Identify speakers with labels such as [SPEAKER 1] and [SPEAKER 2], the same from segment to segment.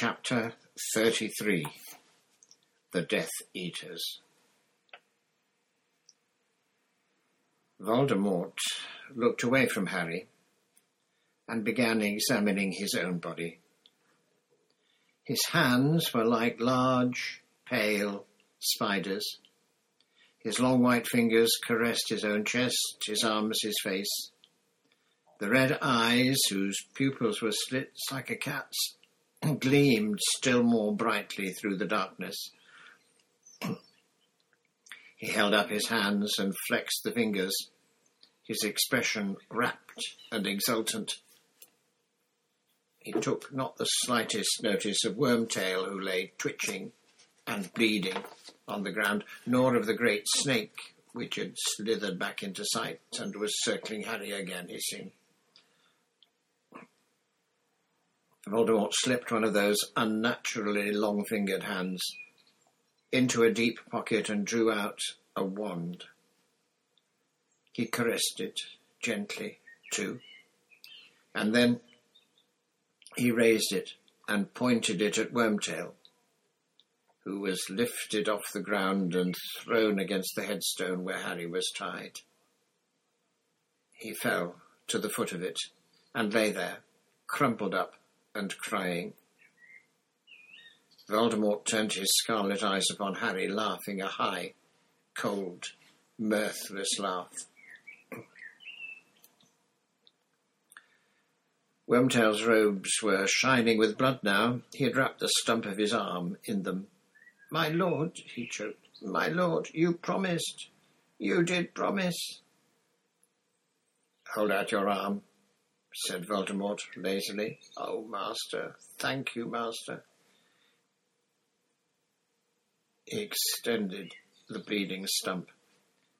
[SPEAKER 1] Chapter 33 The Death Eaters Voldemort looked away from Harry and began examining his own body. His hands were like large, pale spiders. His long white fingers caressed his own chest, his arms, his face. The red eyes, whose pupils were slits like a cat's, gleamed still more brightly through the darkness. he held up his hands and flexed the fingers, his expression rapt and exultant. He took not the slightest notice of Wormtail, who lay twitching and bleeding on the ground, nor of the great snake, which had slithered back into sight and was circling Harry again, hissing. Voldemort slipped one of those unnaturally long fingered hands into a deep pocket and drew out a wand. He caressed it gently, too, and then he raised it and pointed it at Wormtail, who was lifted off the ground and thrown against the headstone where Harry was tied. He fell to the foot of it and lay there, crumpled up and crying. Voldemort turned his scarlet eyes upon Harry, laughing a high, cold, mirthless laugh. Wormtail's robes were shining with blood now. He had wrapped the stump of his arm in them. My lord, he choked, my lord, you promised. You did promise. Hold out your arm, said Voldemort lazily. Oh, master, thank you, master. He extended the bleeding stump,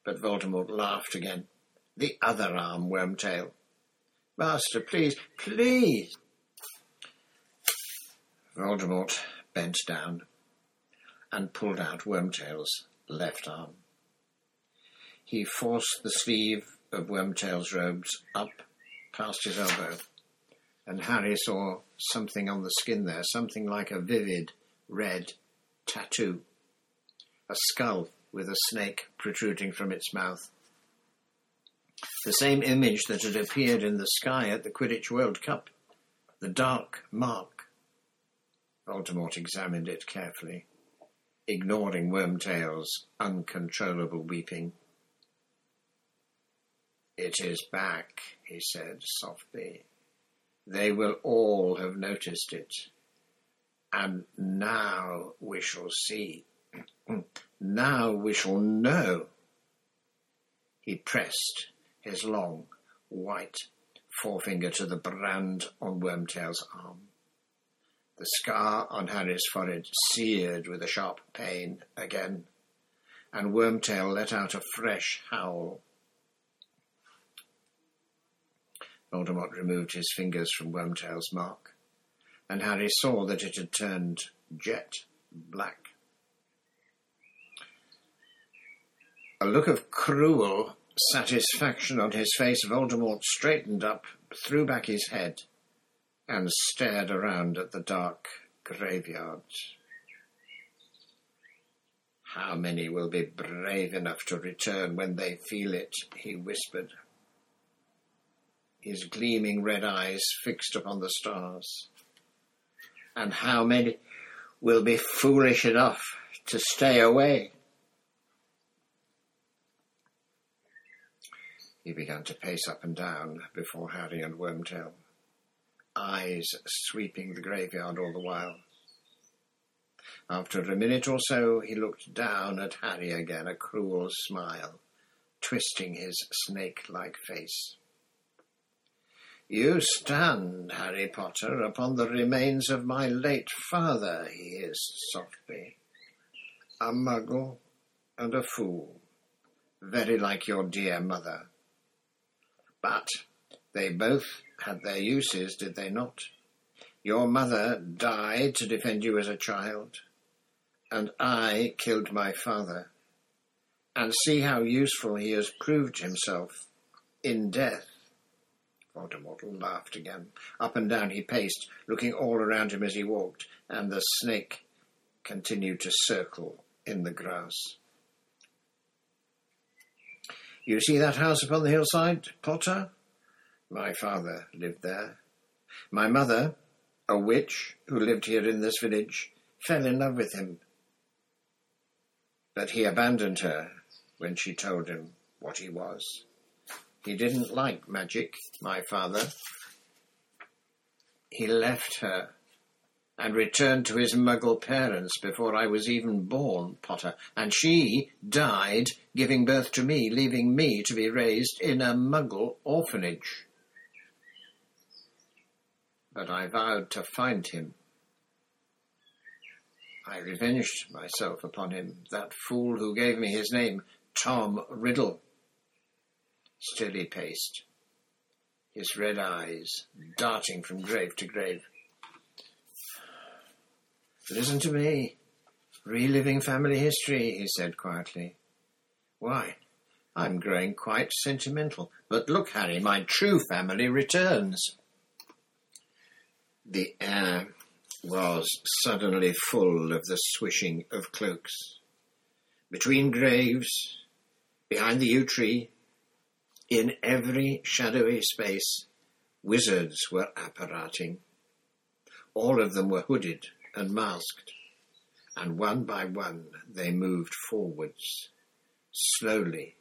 [SPEAKER 1] but Voldemort laughed again. The other arm, Wormtail. Master, please, please. Voldemort bent down and pulled out Wormtail's left arm. He forced the sleeve of Wormtail's robes up past his elbow, and Harry saw something on the skin there, something like a vivid red tattoo. A skull with a snake protruding from its mouth. The same image that had appeared in the sky at the Quidditch World Cup. The dark mark. Voldemort examined it carefully, ignoring Wormtail's uncontrollable weeping. It is back, he said softly. They will all have noticed it. And now we shall see. now we shall know. He pressed his long, white forefinger to the brand on Wormtail's arm. The scar on Harry's forehead seared with a sharp pain again, and Wormtail let out a fresh howl. Voldemort removed his fingers from Wormtail's mark, and Harry saw that it had turned jet black. A look of cruel satisfaction on his face, Voldemort straightened up, threw back his head, and stared around at the dark graveyard. How many will be brave enough to return when they feel it? he whispered his gleaming red eyes fixed upon the stars. And how many will be foolish enough to stay away? He began to pace up and down before Harry and Wormtail, eyes sweeping the graveyard all the while. After a minute or so, he looked down at Harry again, a cruel smile twisting his snake-like face. You stand, Harry Potter, upon the remains of my late father, he hissed softly. A muggle and a fool, very like your dear mother. But they both had their uses, did they not? Your mother died to defend you as a child, and I killed my father. And see how useful he has proved himself in death. Voldemort laughed again. Up and down he paced, looking all around him as he walked, and the snake continued to circle in the grass. You see that house upon the hillside, Potter? My father lived there. My mother, a witch who lived here in this village, fell in love with him. But he abandoned her when she told him what he was. He didn't like magic, my father. He left her and returned to his muggle parents before I was even born, Potter, and she died giving birth to me, leaving me to be raised in a muggle orphanage. But I vowed to find him. I revenged myself upon him, that fool who gave me his name, Tom Riddle. He paced, his red eyes darting from grave to grave. Listen to me. Reliving family history, he said quietly. Why, I'm growing quite sentimental. But look, Harry, my true family returns. The air was suddenly full of the swishing of cloaks. Between graves, behind the yew tree, in every shadowy space, wizards were apparating. All of them were hooded and masked, and one by one they moved forwards, slowly,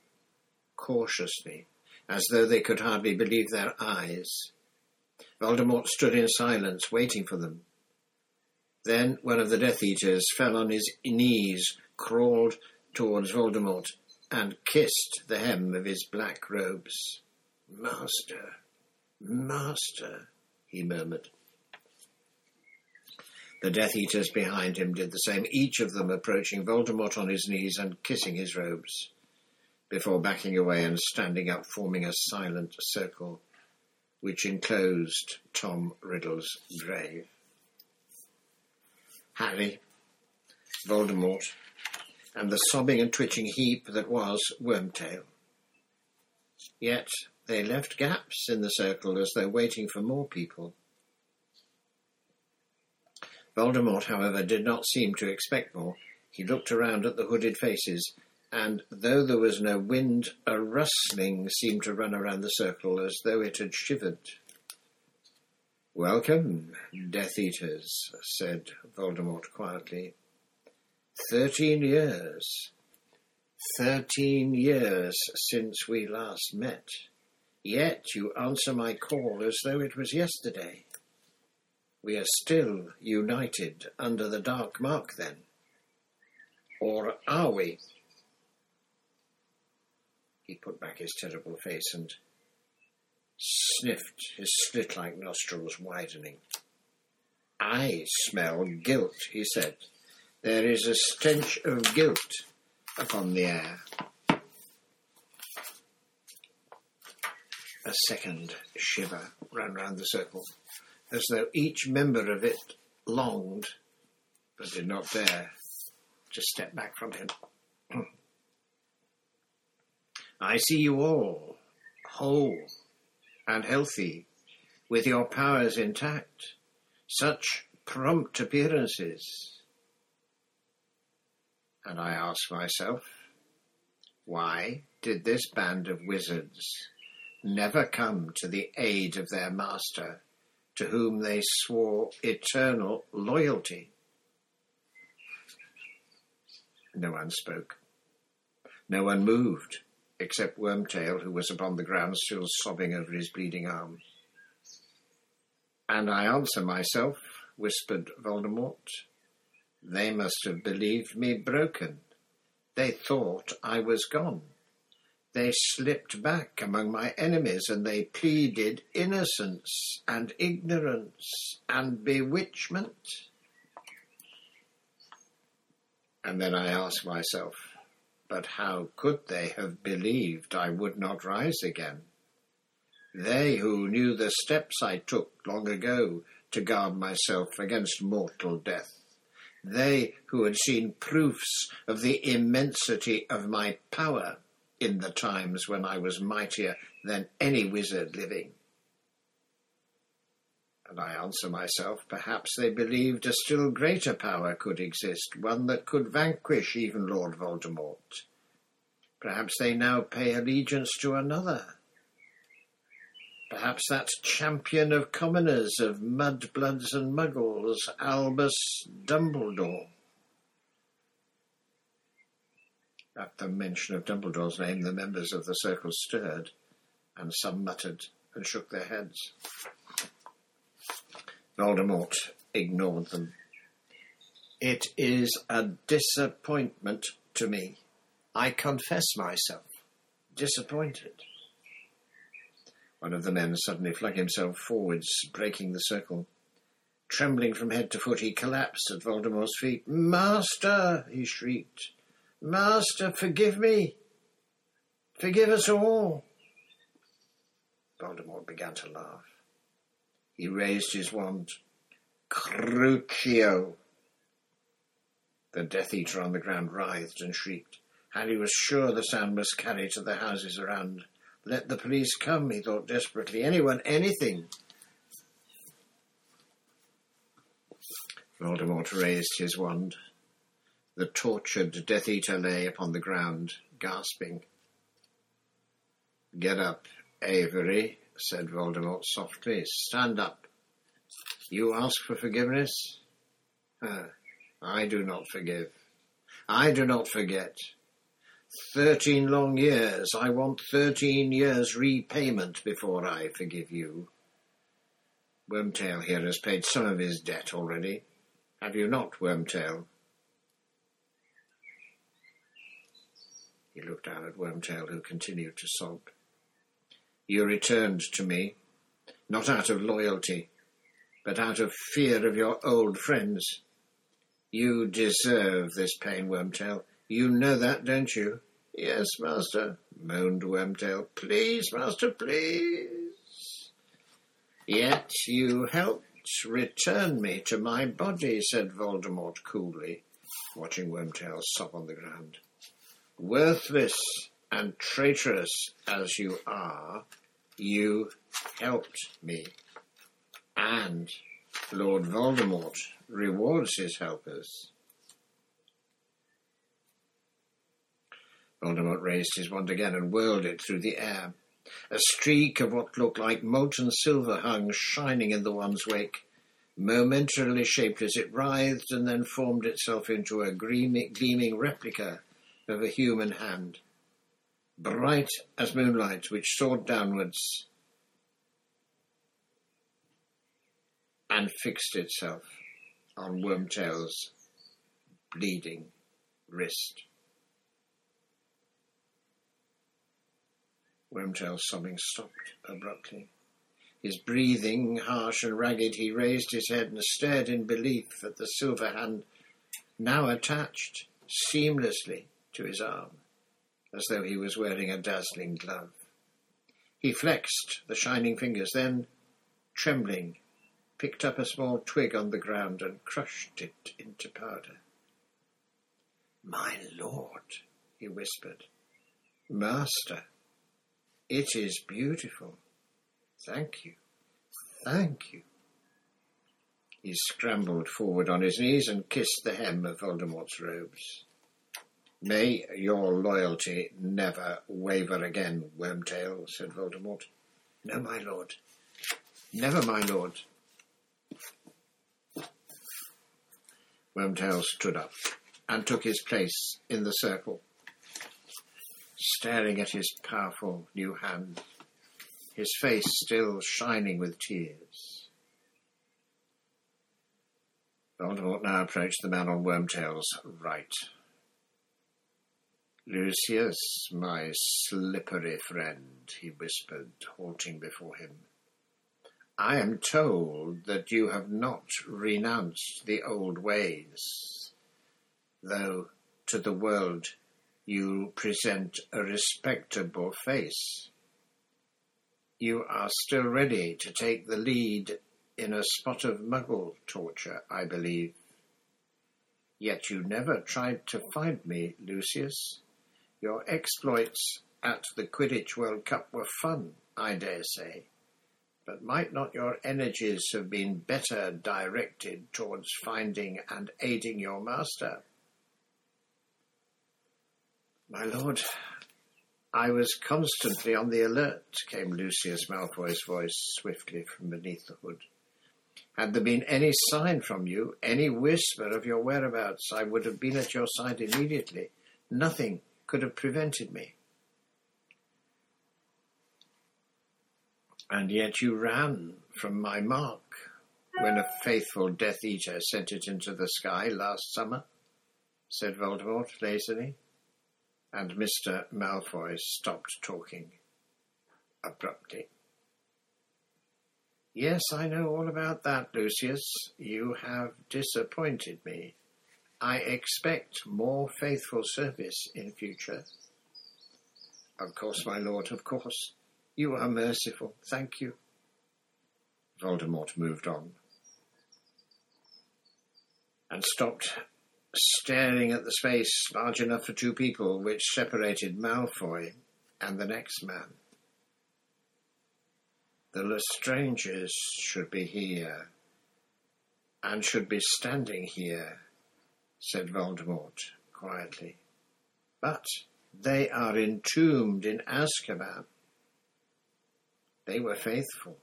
[SPEAKER 1] cautiously, as though they could hardly believe their eyes. Voldemort stood in silence, waiting for them. Then one of the Death Eaters fell on his knees, crawled towards Voldemort, and kissed the hem of his black robes. Master, Master, he murmured. The Death Eaters behind him did the same, each of them approaching Voldemort on his knees and kissing his robes, before backing away and standing up, forming a silent circle which enclosed Tom Riddle's grave. Harry, Voldemort, and the sobbing and twitching heap that was Wormtail. Yet they left gaps in the circle as though waiting for more people. Voldemort, however, did not seem to expect more. He looked around at the hooded faces, and though there was no wind, a rustling seemed to run around the circle as though it had shivered. Welcome, Death Eaters, said Voldemort quietly. Thirteen years. Thirteen years since we last met. Yet you answer my call as though it was yesterday. We are still united under the dark mark, then? Or are we? He put back his terrible face and sniffed, his slit like nostrils widening. I smell guilt, he said. There is a stench of guilt upon the air. A second shiver ran round the circle as though each member of it longed, but did not dare, to step back from him. I see you all whole and healthy, with your powers intact. Such prompt appearances. And I ask myself, why did this band of wizards never come to the aid of their master to whom they swore eternal loyalty. No one spoke. No one moved, except Wormtail, who was upon the ground still sobbing over his bleeding arm. And I answer myself, whispered Voldemort. They must have believed me broken. They thought I was gone they slipped back among my enemies and they pleaded innocence and ignorance and bewitchment. And then I ask myself, but how could they have believed I would not rise again? They who knew the steps I took long ago to guard myself against mortal death. They who had seen proofs of the immensity of my power in the times when I was mightier than any wizard living. And I answer myself, perhaps they believed a still greater power could exist, one that could vanquish even Lord Voldemort. Perhaps they now pay allegiance to another. Perhaps that champion of commoners, of mudbloods and muggles, Albus Dumbledore. At the mention of Dumbledore's name, the members of the circle stirred, and some muttered and shook their heads. Voldemort ignored them. It is a disappointment to me. I confess myself disappointed. One of the men suddenly flung himself forwards, breaking the circle. Trembling from head to foot, he collapsed at Voldemort's feet. Master, he shrieked. Master, forgive me. Forgive us all. Voldemort began to laugh. He raised his wand. Crucio! The Death Eater on the ground writhed and shrieked. Harry was sure the sound must carry to the houses around. Let the police come, he thought desperately. Anyone, anything. Voldemort raised his wand. The tortured Death Eater lay upon the ground, gasping. Get up, Avery, said Voldemort softly. Stand up. You ask for forgiveness? Uh, I do not forgive. I do not forget. Thirteen long years. I want thirteen years repayment before I forgive you. Wormtail here has paid some of his debt already. Have you not, Wormtail? He looked down at Wormtail, who continued to sob. You returned to me, not out of loyalty, but out of fear of your old friends. You deserve this pain, Wormtail. You know that, don't you? Yes, master, moaned Wormtail. Please, master, please. Yet you helped return me to my body, said Voldemort coolly, watching Wormtail sob on the ground. Worthless and traitorous as you are, you helped me. And Lord Voldemort rewards his helpers. Voldemort raised his wand again and whirled it through the air. A streak of what looked like molten silver hung shining in the wand's wake, momentarily shaped as it writhed and then formed itself into a gleaming replica of a human hand bright as moonlight, which soared downwards and fixed itself on Wormtail's bleeding wrist. Wormtail's sobbing stopped abruptly. His breathing harsh and ragged, he raised his head and stared in belief at the silver hand now attached seamlessly to his arm as though he was wearing a dazzling glove. He flexed the shining fingers, then, trembling, picked up a small twig on the ground and crushed it into powder. My lord, he whispered. Master, it is beautiful. Thank you. Thank you. He scrambled forward on his knees and kissed the hem of Voldemort's robes. May your loyalty never waver again, Wormtail, said Voldemort. No, my lord. Never, my lord. Wormtail stood up and took his place in the circle, staring at his powerful new hand, his face still shining with tears. Voldemort now approached the man on Wormtail's right. Lucius, my slippery friend, he whispered, halting before him. I am told that you have not renounced the old ways, though to the world you present a respectable face. You are still ready to take the lead in a spot of muggle torture, I believe. Yet you never tried to find me, Lucius. Your exploits at the Quidditch World Cup were fun, I dare say. But might not your energies have been better directed towards finding and aiding your master? My lord, I was constantly on the alert, came Lucius Malfoy's voice swiftly from beneath the hood. Had there been any sign from you, any whisper of your whereabouts, I would have been at your side immediately. Nothing could have prevented me. And yet you ran from my mark when a faithful Death Eater sent it into the sky last summer, said Voldemort lazily, and Mr. Malfoy stopped talking abruptly. Yes, I know all about that, Lucius. You have disappointed me. I expect more faithful service in future. Of course, my lord, of course. You are merciful. Thank you. Voldemort moved on and stopped staring at the space large enough for two people which separated Malfoy and the next man. The Lestranges should be here and should be standing here, said Voldemort quietly. But they are entombed in Azkaban. They were faithful.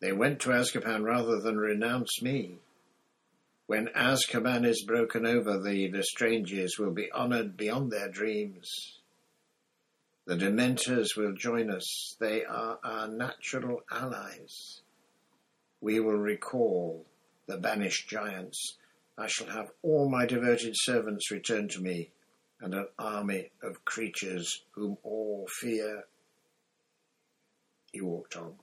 [SPEAKER 1] They went to Azkaban rather than renounce me. When Azkaban is broken over, the Lestranges will be honoured beyond their dreams. The Dementors will join us. They are our natural allies. We will recall the banished giants. I shall have all my devoted servants return to me, and an army of creatures whom all fear he walked on.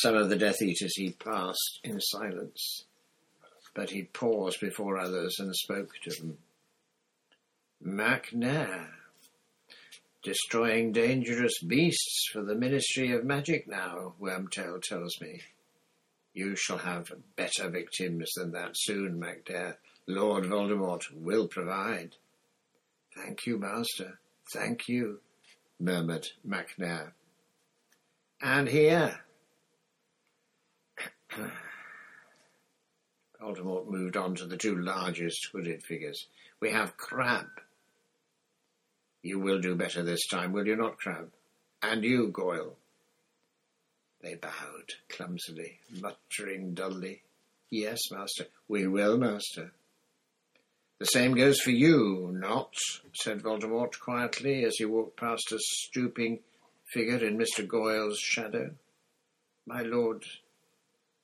[SPEAKER 1] Some of the Death Eaters he passed in silence, but he paused before others and spoke to them. Macnair, destroying dangerous beasts for the Ministry of Magic now, Wormtail tells me. You shall have better victims than that soon, Macnair. Lord Voldemort will provide. Thank you, Master. Thank you murmured Macnair. And here. Voldemort moved on to the two largest hooded figures. We have Crabbe. You will do better this time, will you not, Crabbe? And you, Goyle. They bowed clumsily, muttering dully. Yes, master. We will, master. The same goes for you, Nott, said Voldemort quietly as he walked past a stooping figure in Mr. Goyle's shadow. My lord,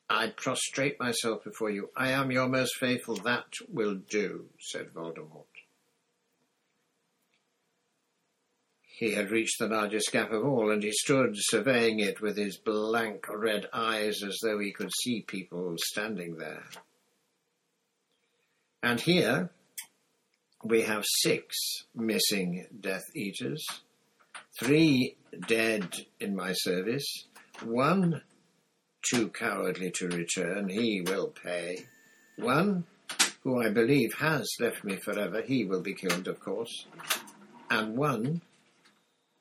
[SPEAKER 1] I prostrate myself before you. I am your most faithful. That will do, said Voldemort. He had reached the largest gap of all, and he stood surveying it with his blank red eyes as though he could see people standing there. And here, we have six missing Death Eaters, three dead in my service, one too cowardly to return, he will pay, one who I believe has left me forever, he will be killed, of course, and one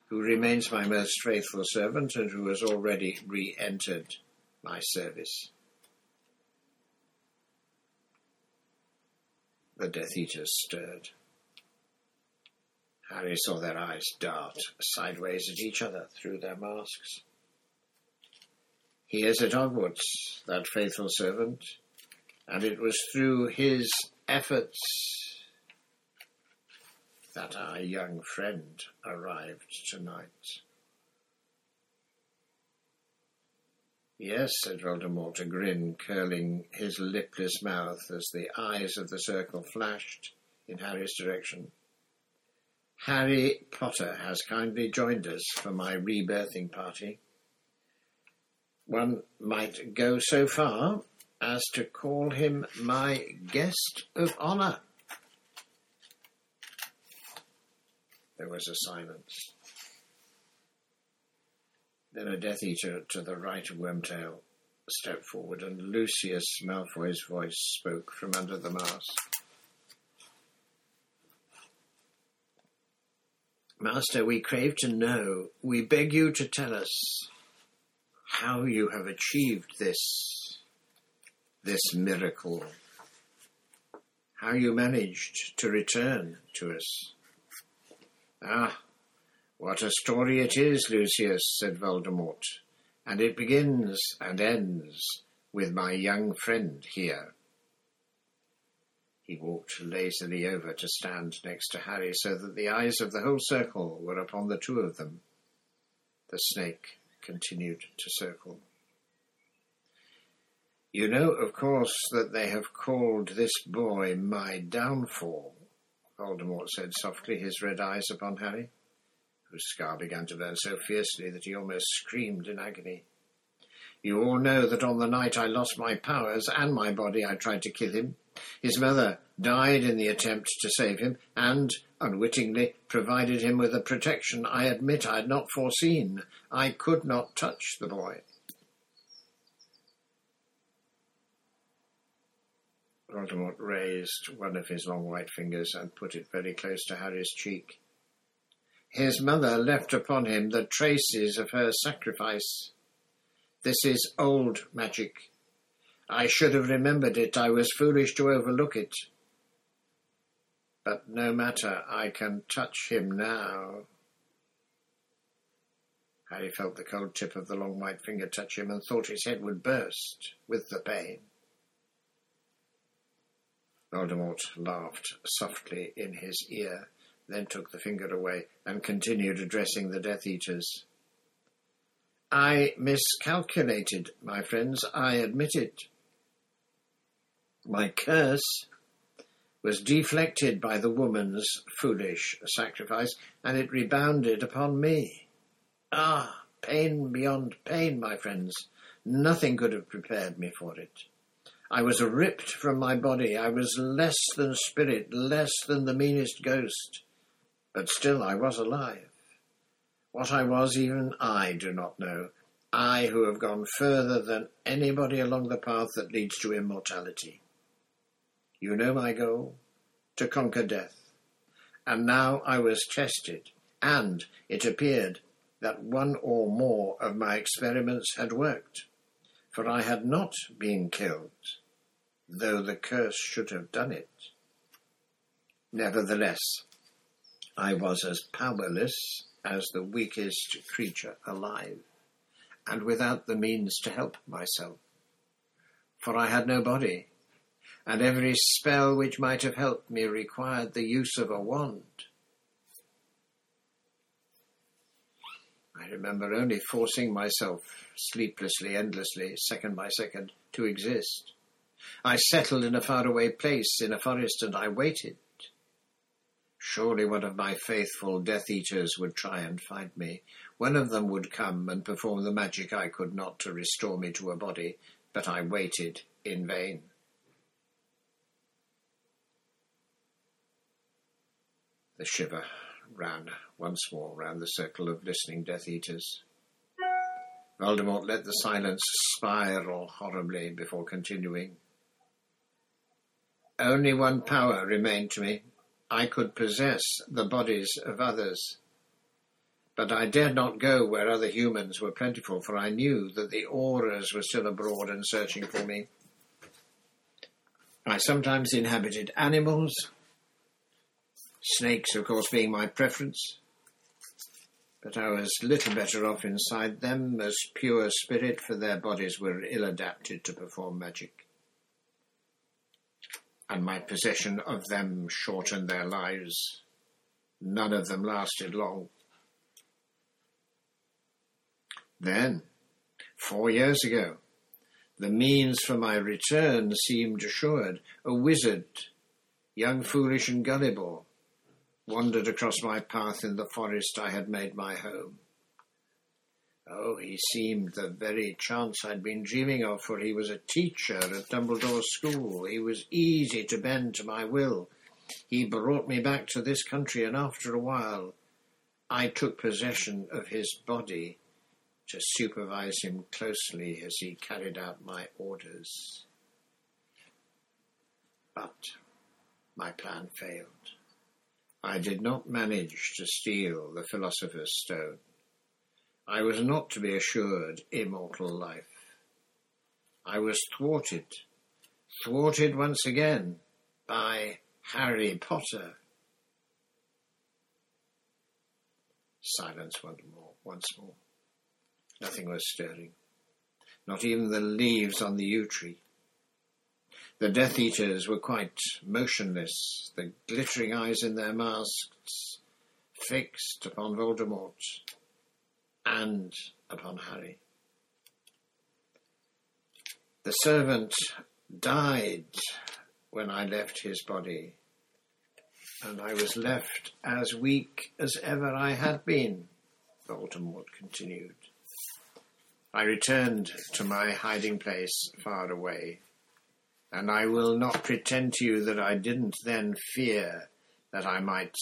[SPEAKER 1] who remains my most faithful servant and who has already re entered my service. The Death Eaters stirred. Harry saw their eyes dart sideways at each other through their masks. He is at Hogwarts, that faithful servant, and it was through his efforts that our young friend arrived tonight. Yes, said Voldemort, a grin curling his lipless mouth as the eyes of the circle flashed in Harry's direction. Harry Potter has kindly joined us for my rebirthing party. One might go so far as to call him my guest of honour. There was a silence. Then a Death Eater to the right of Wormtail stepped forward, and Lucius Malfoy's voice spoke from under the mask. Master, we crave to know. We beg you to tell us. How you have achieved this, this miracle, how you managed to return to us. Ah, what a story it is, Lucius, said Voldemort, and it begins and ends with my young friend here. He walked lazily over to stand next to Harry so that the eyes of the whole circle were upon the two of them. The snake continued to circle. You know, of course, that they have called this boy my downfall, Voldemort said softly, his red eyes upon Harry, whose scar began to burn so fiercely that he almost screamed in agony. You all know that on the night I lost my powers and my body, I tried to kill him. His mother died in the attempt to save him, and, unwittingly, provided him with a protection I admit I had not foreseen. I could not touch the boy. Voldemort raised one of his long white fingers and put it very close to Harry's cheek. His mother left upon him the traces of her sacrifice. This is old magic. I should have remembered it. I was foolish to overlook it. But no matter, I can touch him now. Harry felt the cold tip of the long white finger touch him and thought his head would burst with the pain. Voldemort laughed softly in his ear, then took the finger away and continued addressing the Death Eaters. I miscalculated, my friends, I admit it. My curse was deflected by the woman's foolish sacrifice, and it rebounded upon me. Ah, pain beyond pain, my friends. Nothing could have prepared me for it. I was ripped from my body. I was less than spirit, less than the meanest ghost. But still I was alive. What I was, even I do not know. I who have gone further than anybody along the path that leads to immortality. You know my goal? To conquer death. And now I was tested, and it appeared that one or more of my experiments had worked, for I had not been killed though the curse should have done it. Nevertheless, I was as powerless as the weakest creature alive, and without the means to help myself. For I had no body, and every spell which might have helped me required the use of a wand. I remember only forcing myself sleeplessly, endlessly, second by second, to exist. I settled in a faraway place in a forest and I waited. Surely one of my faithful Death Eaters would try and find me. One of them would come and perform the magic I could not to restore me to a body, but I waited in vain. The shiver ran once more round the circle of listening Death Eaters. Voldemort let the silence spiral horribly before continuing. Only one power remained to me. I could possess the bodies of others. But I dared not go where other humans were plentiful, for I knew that the Aurors were still abroad and searching for me. I sometimes inhabited animals, snakes, of course, being my preference, but I was little better off inside them as pure spirit, for their bodies were ill adapted to perform magic and my possession of them shortened their lives. None of them lasted long. Then, four years ago, the means for my return seemed assured. A wizard, young, foolish, and gullible, wandered across my path in the forest I had made my home. Oh, he seemed the very chance I'd been dreaming of, for he was a teacher at Dumbledore's school. He was easy to bend to my will. He brought me back to this country, and after a while, I took possession of his body to supervise him closely as he carried out my orders. But my plan failed. I did not manage to steal the Philosopher's Stone. I was not to be assured immortal life. I was thwarted, thwarted once again by Harry Potter. Silence once more, once more. Nothing was stirring, not even the leaves on the yew tree. The Death Eaters were quite motionless, the glittering eyes in their masks fixed upon Voldemort and upon Harry. The servant died when I left his body, and I was left as weak as ever I had been, Voldemort continued. I returned to my hiding place far away and I will not pretend to you that I didn't then fear that I might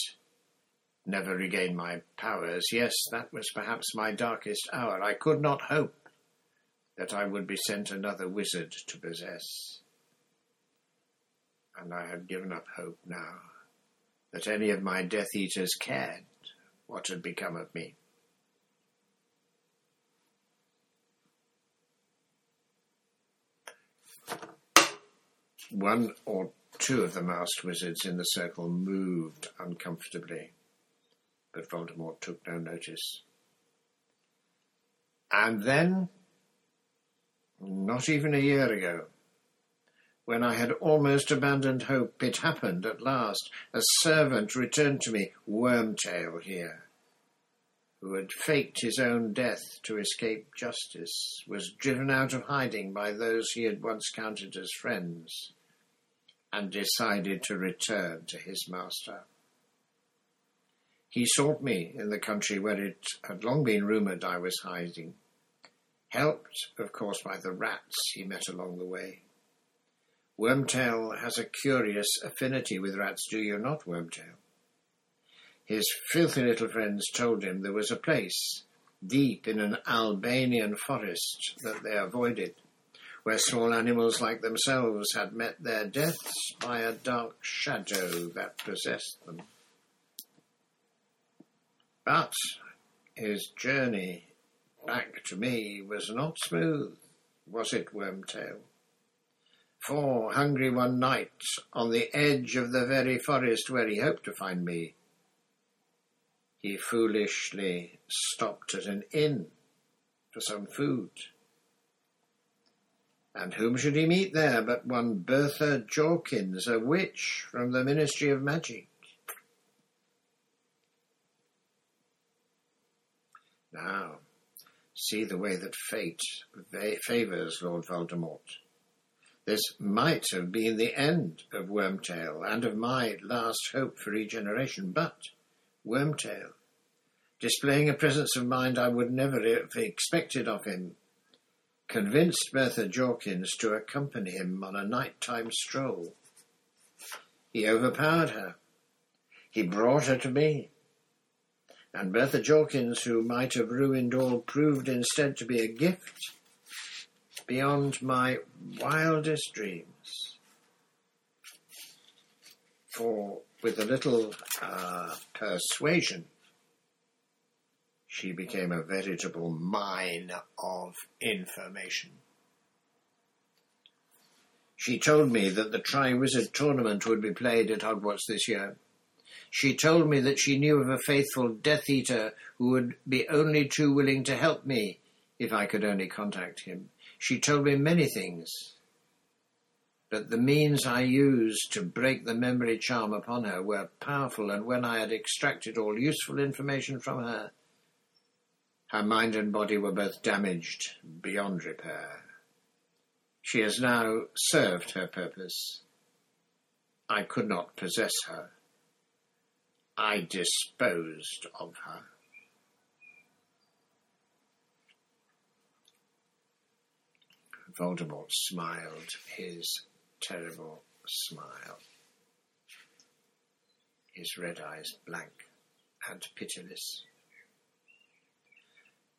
[SPEAKER 1] never regain my powers. Yes, that was perhaps my darkest hour. I could not hope that I would be sent another wizard to possess. And I had given up hope now that any of my Death Eaters cared what had become of me. One or two of the masked wizards in the circle moved uncomfortably, but Voldemort took no notice. And then, not even a year ago, when I had almost abandoned hope, it happened at last. A servant returned to me, Wormtail here, who had faked his own death to escape justice, was driven out of hiding by those he had once counted as friends and decided to return to his master. He sought me in the country where it had long been rumoured I was hiding, helped, of course, by the rats he met along the way. Wormtail has a curious affinity with rats, do you not, Wormtail? His filthy little friends told him there was a place deep in an Albanian forest that they avoided where small animals like themselves had met their deaths by a dark shadow that possessed them. But his journey back to me was not smooth, was it, Wormtail? For, hungry one night, on the edge of the very forest where he hoped to find me, he foolishly stopped at an inn for some food. And whom should he meet there but one Bertha Jorkins, a witch from the Ministry of Magic? Now, see the way that fate favours Lord Voldemort. This might have been the end of Wormtail and of my last hope for regeneration, but Wormtail, displaying a presence of mind I would never have expected of him, convinced Bertha Jorkins to accompany him on a night-time stroll. He overpowered her. He brought her to me. And Bertha Jorkins, who might have ruined all, proved instead to be a gift beyond my wildest dreams. For with a little uh, persuasion, she became a veritable mine of information. She told me that the Triwizard Tournament would be played at Hogwarts this year. She told me that she knew of a faithful Death Eater who would be only too willing to help me if I could only contact him. She told me many things, but the means I used to break the memory charm upon her were powerful, and when I had extracted all useful information from her, her mind and body were both damaged beyond repair. She has now served her purpose. I could not possess her. I disposed of her. Voldemort smiled his terrible smile, his red eyes blank and pitiless.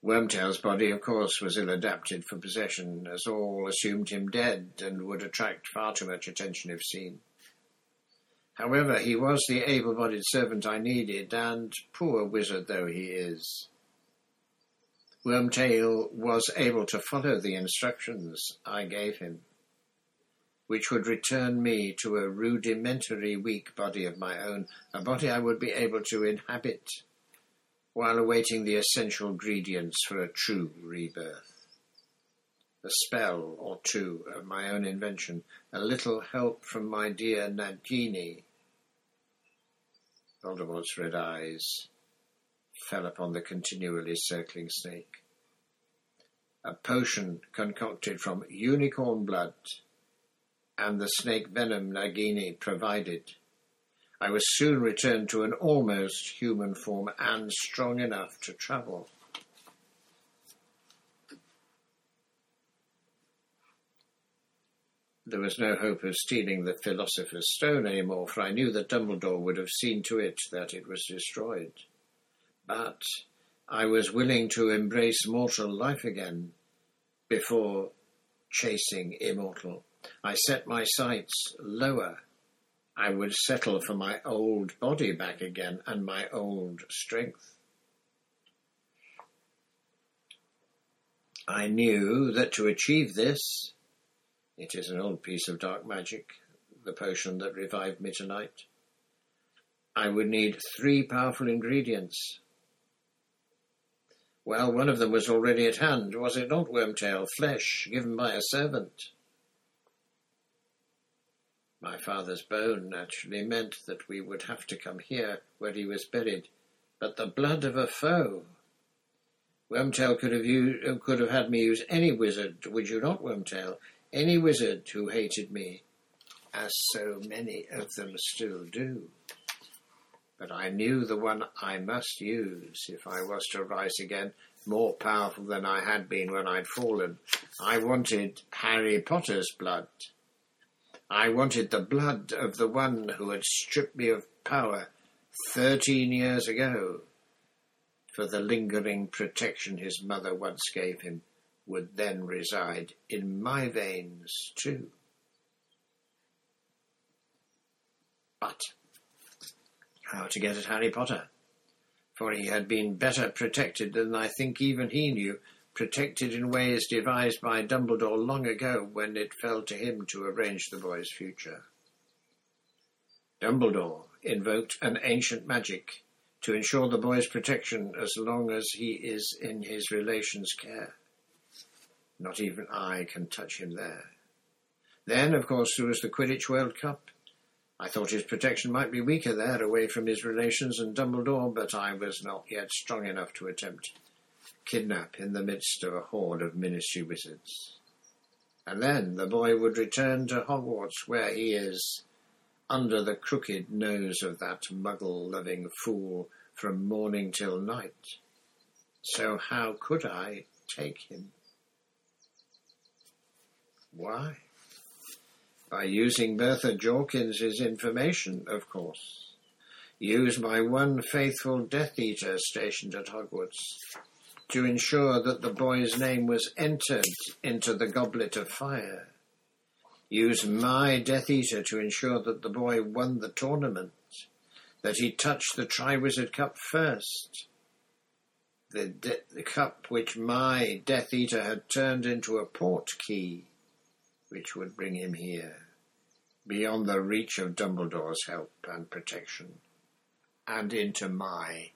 [SPEAKER 1] Wormtail's body, of course, was ill adapted for possession, as all assumed him dead and would attract far too much attention if seen. However, he was the able bodied servant I needed, and poor wizard though he is, Wormtail was able to follow the instructions I gave him, which would return me to a rudimentary weak body of my own, a body I would be able to inhabit while awaiting the essential ingredients for a true rebirth. A spell or two of my own invention, a little help from my dear Nagini. Voldemort's red eyes fell upon the continually circling snake. A potion concocted from unicorn blood and the snake venom Nagini provided. I was soon returned to an almost human form and strong enough to travel. There was no hope of stealing the Philosopher's Stone any more, for I knew that Dumbledore would have seen to it that it was destroyed. But I was willing to embrace mortal life again before chasing immortal. I set my sights lower. I would settle for my old body back again and my old strength. I knew that to achieve this, it is an old piece of dark magic, the potion that revived me tonight. I would need three powerful ingredients well, one of them was already at hand, was it not, Wormtail? Flesh given by a servant. My father's bone naturally meant that we would have to come here where he was buried, but the blood of a foe. Wormtail could have used, could have had me use any wizard, would you not, Wormtail? Any wizard who hated me, as so many of them still do but I knew the one I must use if I was to rise again, more powerful than I had been when I'd fallen. I wanted Harry Potter's blood. I wanted the blood of the one who had stripped me of power thirteen years ago, for the lingering protection his mother once gave him would then reside in my veins too. But how to get at Harry Potter, for he had been better protected than I think even he knew, protected in ways devised by Dumbledore long ago when it fell to him to arrange the boy's future. Dumbledore invoked an ancient magic to ensure the boy's protection as long as he is in his relation's care. Not even I can touch him there. Then, of course, there was the Quidditch World Cup. I thought his protection might be weaker there, away from his relations and Dumbledore, but I was not yet strong enough to attempt kidnap in the midst of a horde of ministry wizards. And then the boy would return to Hogwarts, where he is, under the crooked nose of that muggle-loving fool from morning till night. So how could I take him? Why? by using Bertha Jorkins's information, of course. Use my one faithful Death Eater stationed at Hogwarts to ensure that the boy's name was entered into the Goblet of Fire. Use my Death Eater to ensure that the boy won the tournament, that he touched the Triwizard Cup first. The, de- the cup which my Death Eater had turned into a port key which would bring him here, beyond the reach of Dumbledore's help and protection, and into my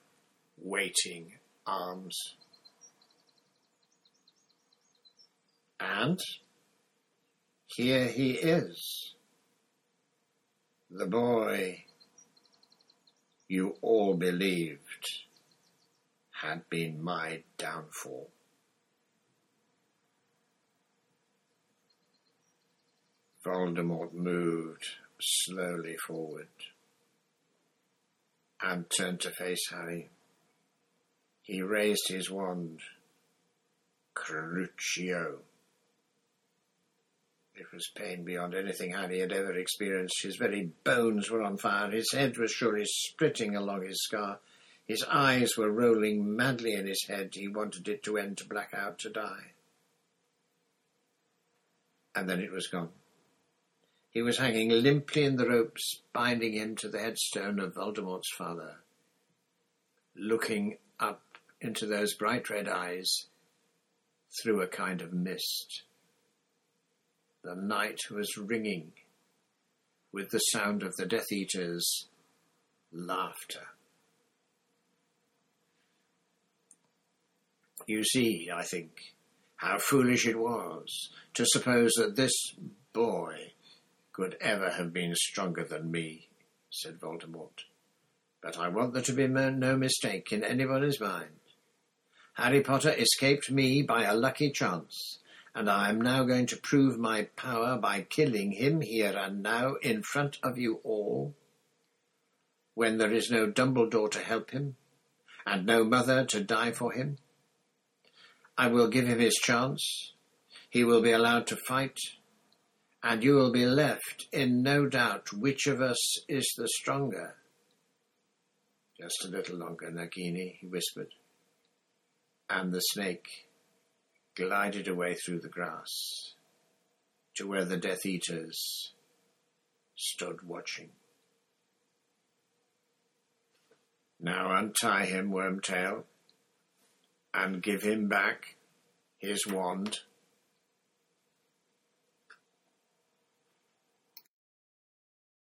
[SPEAKER 1] waiting arms. And here he is, the boy you all believed had been my downfall. Voldemort moved slowly forward and turned to face Harry. He raised his wand. Crucio. It was pain beyond anything Harry had ever experienced. His very bones were on fire. His head was surely splitting along his scar. His eyes were rolling madly in his head. He wanted it to end, to black out, to die. And then it was gone. He was hanging limply in the ropes binding him to the headstone of Voldemort's father. Looking up into those bright red eyes, through a kind of mist. The night was ringing with the sound of the Death Eaters' laughter. You see, I think, how foolish it was to suppose that this boy could ever have been stronger than me, said Voldemort. But I want there to be no mistake in anybody's mind. Harry Potter escaped me by a lucky chance, and I am now going to prove my power by killing him here and now in front of you all. When there is no Dumbledore to help him, and no mother to die for him, I will give him his chance. He will be allowed to fight, and you will be left in no doubt which of us is the stronger. Just a little longer, Nagini, he whispered and the snake glided away through the grass to where the Death Eaters stood watching. Now untie him, Wormtail, and give him back his wand.